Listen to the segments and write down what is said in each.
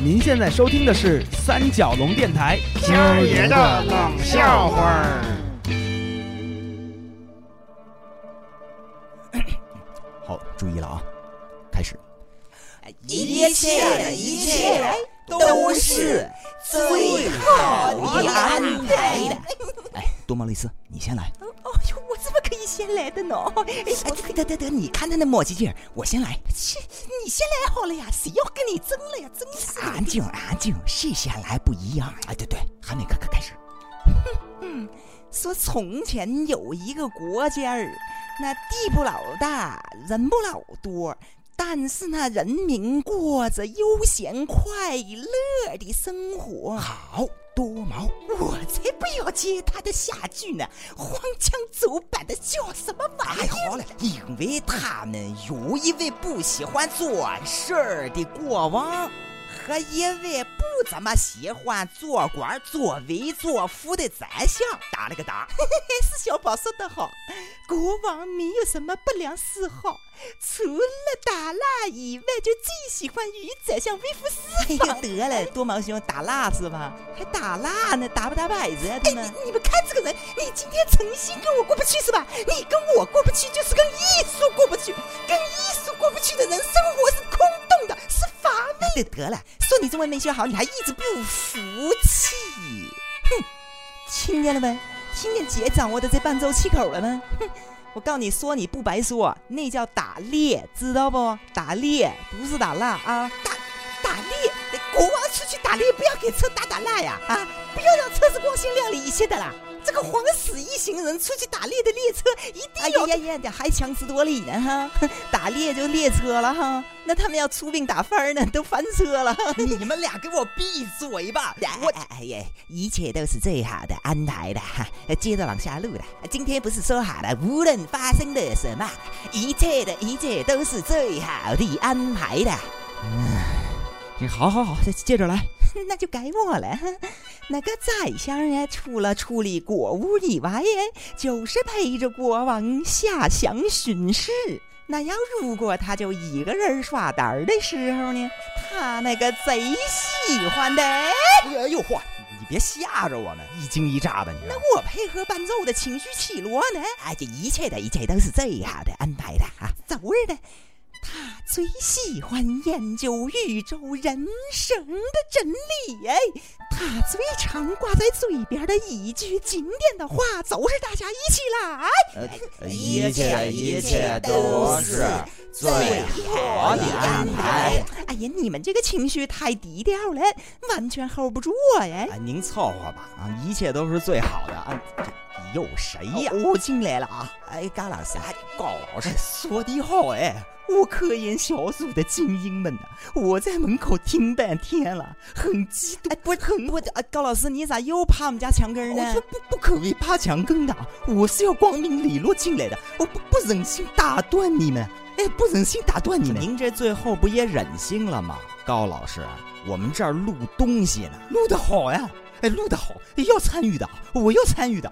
您现在收听的是三角龙电台。今儿爷的冷笑话儿。好，注意了啊，开始。一切的一切都是最好的安排的。哎，多毛蕾丝，你先来。哦哟，我怎么可以先来的呢？哎，得得得，你看他那磨叽劲儿，我先来。切，你先来好了呀，谁要跟你争了呀？真是安静安静，谁先来不一样。哎，对对，还没开开开始。嗯，说从前有一个国家儿，那地不老大，人不老多。但是那人民过着悠闲快乐的生活。好多毛，我才不要接他的下句呢！荒腔走板的叫什么玩意儿？好了，因为他们有一位不喜欢做事儿的国王。和一位不怎么喜欢做官、作威作福的宰相打了个打。嘿嘿嘿是小宝说的好，国王没有什么不良嗜好，除了打蜡以外，就最喜欢与宰相微服私访。得了，多毛兄打蜡是吧？还打蜡呢？打不打摆子呀？哎，你你们看这个人，你今天诚心跟我过不去是吧？你跟我过不去，就是跟艺术过不去。跟艺术过不去的人，生活是空洞的，是乏味的。得了。说你中文没学好，你还一直不服气？哼，听见了没？听见姐掌握的这伴奏气口了吗？哼，我告诉你说你不白说，那叫打猎，知道不？打猎不是打蜡啊！打打猎，国王出去打猎不要给车打打蜡呀！啊，不要让车子光鲜亮丽一些的啦。这个黄死一行人出去打猎的列车一定要呀呀呀，还强词夺理呢哈！打猎就列车了哈，那他们要出兵打翻呢，都翻车了。你们俩给我闭嘴吧！我 哎呀，一切都是最好的安排的哈。接着往下录了，今天不是说好了，无论发生了什么，一切的一切都是最好的安排的。嗯，好好好，接着来。那就该我了。那个宰相呀，除了处理国务以外，就是陪着国王下乡巡视。那要如果他就一个人耍单儿的时候呢，他那个贼喜欢的。哎呦嚯！你别吓着我们，一惊一乍的。你那我配合伴奏的情绪起落呢？哎，这一切的一切都是最好的安排的啊！走着的。他最喜欢研究宇宙人生的真理哎，他最常挂在嘴边的一句经典的话，就是大家一起来，一切一切都是最好的安排。哎呀，你们这个情绪太低调了，完全 hold 不住我呀！您凑合吧啊，一切都是最好的啊。有谁呀？我进来了啊！哎，高老师，高老师说的好哎。我科研小组的精英们呐，我在门口听半天了，很激动。哎，不是很我啊，高老师，你咋又爬我们家墙根呢？我不不可谓爬墙根的，我是要光明磊落进来的，我不不忍心打断你们。哎，不忍心打断你们。您这最后不也忍心了吗？高老师，我们这儿录东西呢，录的好呀！哎，录得好，要参与的，我要参与的。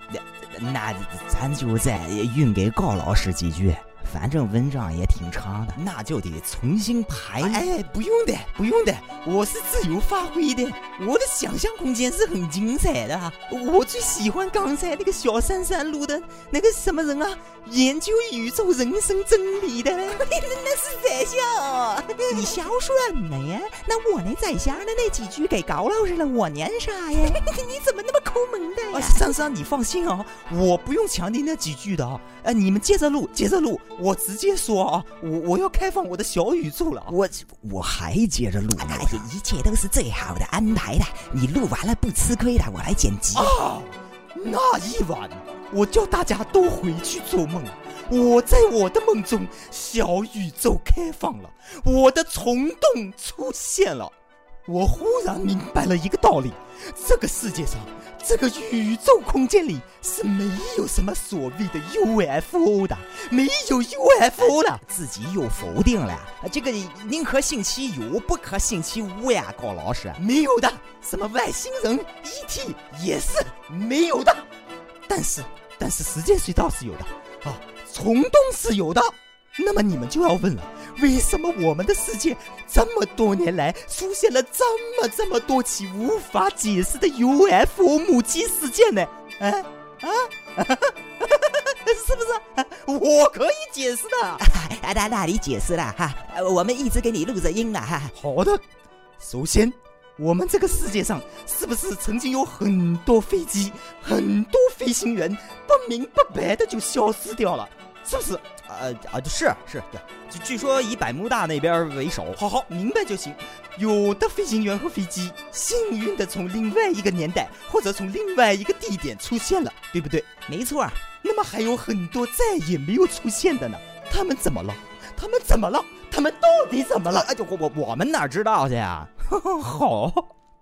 那那咱就再运给高老师几句。反正文章也挺长的，那就得重新排。哎，不用的，不用的，我是自由发挥的，我的想象空间是很精彩的。我最喜欢刚才那个小珊珊录的那个什么人啊，研究宇宙人生真理的，那是宰相。你孝顺呢呀？那我那宰相的那几句给高老师了，我念啥呀？你怎么那么抠门的呀？珊珊，你放心啊，我不用强调那几句的啊。哎，你们接着录，接着录。我直接说啊，我我要开放我的小宇宙了。我我还接着录呢。哎呀，一切都是最好的安排的。你录完了不吃亏的，我来剪辑。啊，那一晚我叫大家都回去做梦。我在我的梦中，小宇宙开放了，我的虫洞出现了。我忽然明白了一个道理：这个世界上。这个宇宙空间里是没有什么所谓的 UFO 的，没有 UFO 了，自己又否定了。这个宁可信其有，不可信其无呀，高老师。没有的，什么外星人、ET 也是没有的。但是，但是时间隧道是有的，啊，虫洞是有的。那么你们就要问了，为什么我们的世界这么多年来出现了这么这么多起无法解释的 UFO 母鸡事件呢？啊啊，是不是？我可以解释的。啊，那那你解释了哈，呃我们一直给你录着音了哈。好的，首先，我们这个世界上是不是曾经有很多飞机、很多飞行员不明不白的就消失掉了？是不是？呃啊，是是，对，据据说以百慕大那边为首。好好明白就行。有的飞行员和飞机幸运的从另外一个年代或者从另外一个地点出现了，对不对？没错儿，那么还有很多再也没有出现的呢。他们怎么了？他们怎么了？他们到底怎么了？哎，就我我我们哪知道去呀？好，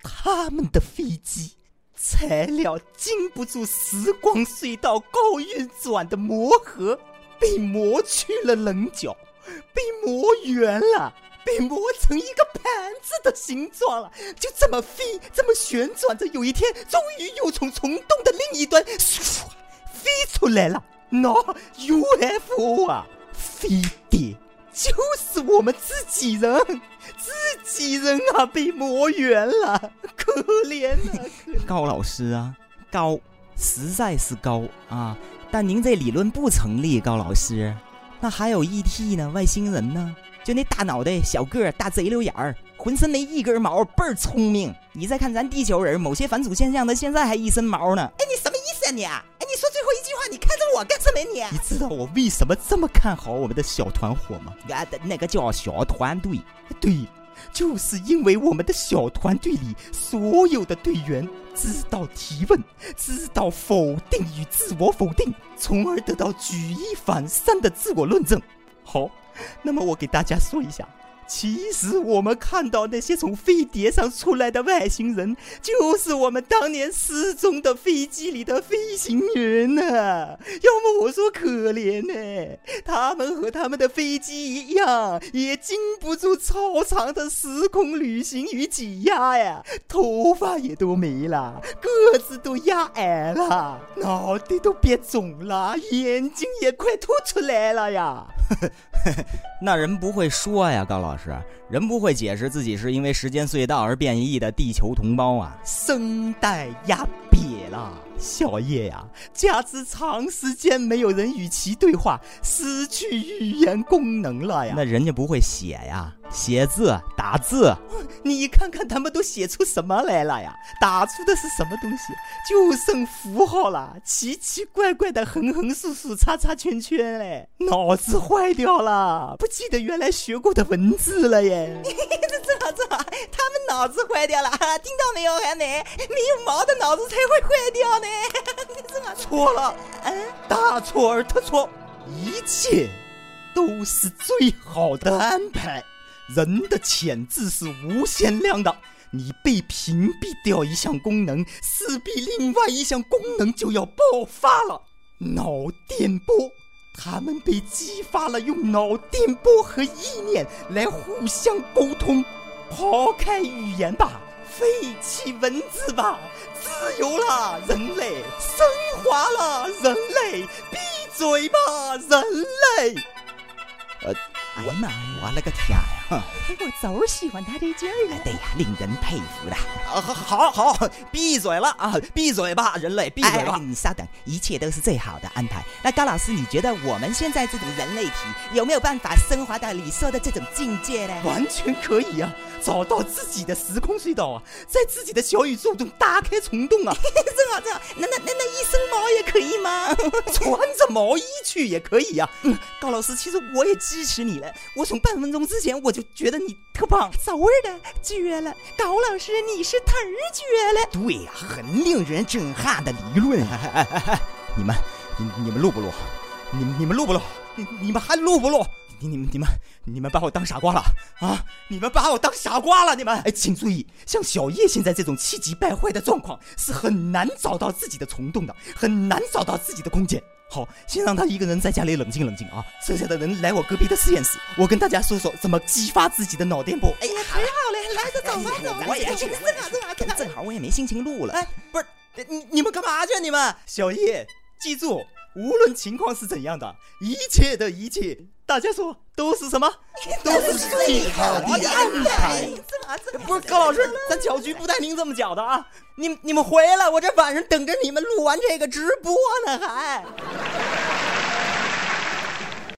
他们的飞机材料经不住时光隧道高运转的磨合，被磨去了棱角，被磨圆了，被磨成一个盘子的形状了。就这么飞，这么旋转着，有一天终于又从虫洞的另一端唰飞出来了。那 UFO 啊，飞碟就是我们自己人，自己人啊，被磨圆了，可怜啊！高老师啊，高，实在是高啊！但您这理论不成立，高老师。那还有 ET 呢，外星人呢？就那大脑袋、小个儿、大贼溜眼儿，浑身没一根毛，倍儿聪明。你再看咱地球人，某些反祖现象的，现在还一身毛呢。哎，你什么意思啊你？哎，你说最后一句话，你看着我干什么你？你知道我为什么这么看好我们的小团伙吗？啊，那个叫小团队。对，就是因为我们的小团队里所有的队员知道提问，知道否定与自我否定，从而得到举一反三的自我论证。好，那么我给大家说一下。其实我们看到那些从飞碟上出来的外星人，就是我们当年失踪的飞机里的飞行员呢、要么我说可怜呢、他们和他们的飞机一样，也经不住超长的时空旅行与挤压呀，头发也都没了，个子都压矮了，脑袋都变肿了，眼睛也快凸出来了呀。那人不会说呀，高老师，人不会解释自己是因为时间隧道而变异的地球同胞啊。声带压瘪了，小叶呀、加之长时间没有人与其对话，失去语言功能了呀。那人家不会写呀，写字打字，你看看他们都写出什么来了呀？打出的是什么东西？就剩符号了，奇奇怪怪的横横竖竖、叉叉圈圈嘞，脑子坏掉了，不记得原来学过的文字了耶。这好这好，他们脑子坏掉了，听到没有，韩梅？没有毛的脑子才会坏掉呢。你这好错了，嗯，大错而特错，一切都是最好的安排。人的潜质是无限量的，你被屏蔽掉一项功能，势必另外一项功能就要爆发了。脑电波，他们被激发了，用脑电波和意念来互相沟通。抛开语言吧，废弃文字吧，自由了，人类升华了，人类闭嘴吧，人类。哎呀妈呀！我了个天呀！我就是喜欢他这劲儿哎，对呀，令人佩服的。啊，好好好，闭嘴了啊！闭嘴吧，人类，闭嘴吧！哎哎你稍等，一切都是最好的安排。那高老师，你觉得我们现在这种人类体有没有办法升华到你说的这种境界呢？完全可以啊！找到自己的时空隧道啊，在自己的小宇宙中打开虫洞啊，正好正好，那那那那一身毛也可以吗？穿着毛衣去也可以呀、嗯，高老师，其实我也支持你了。我从半分钟之前我就觉得你特棒，早味的绝了。高老师，你是忒儿绝了。对呀、很令人震撼的理论啊！你们，你你们录不录？你们你们录不录？你你们还录不录？你你们你们你们把我当傻瓜了啊！你们把我当傻瓜了！你们哎，请注意，像小叶现在这种气急败坏的状况，是很难找到自己的虫洞的，很难找到自己的空间。好，先让他一个人在家里冷静冷静啊，剩下的人来我隔壁的实验室，我跟大家说说怎么激发自己的脑电波。哎呀，太好了，来，走吧，走吧。我也去正好我也没心情录了。哎，不是，你你们干嘛去？你们小叶，记住，无论情况是怎样的，一切的一切，大家说都是什么？都是最好的安排。不是高老师，咱搅局不带您这么搅的啊！你你们回来，我这晚上等着你们录完这个直播呢，还。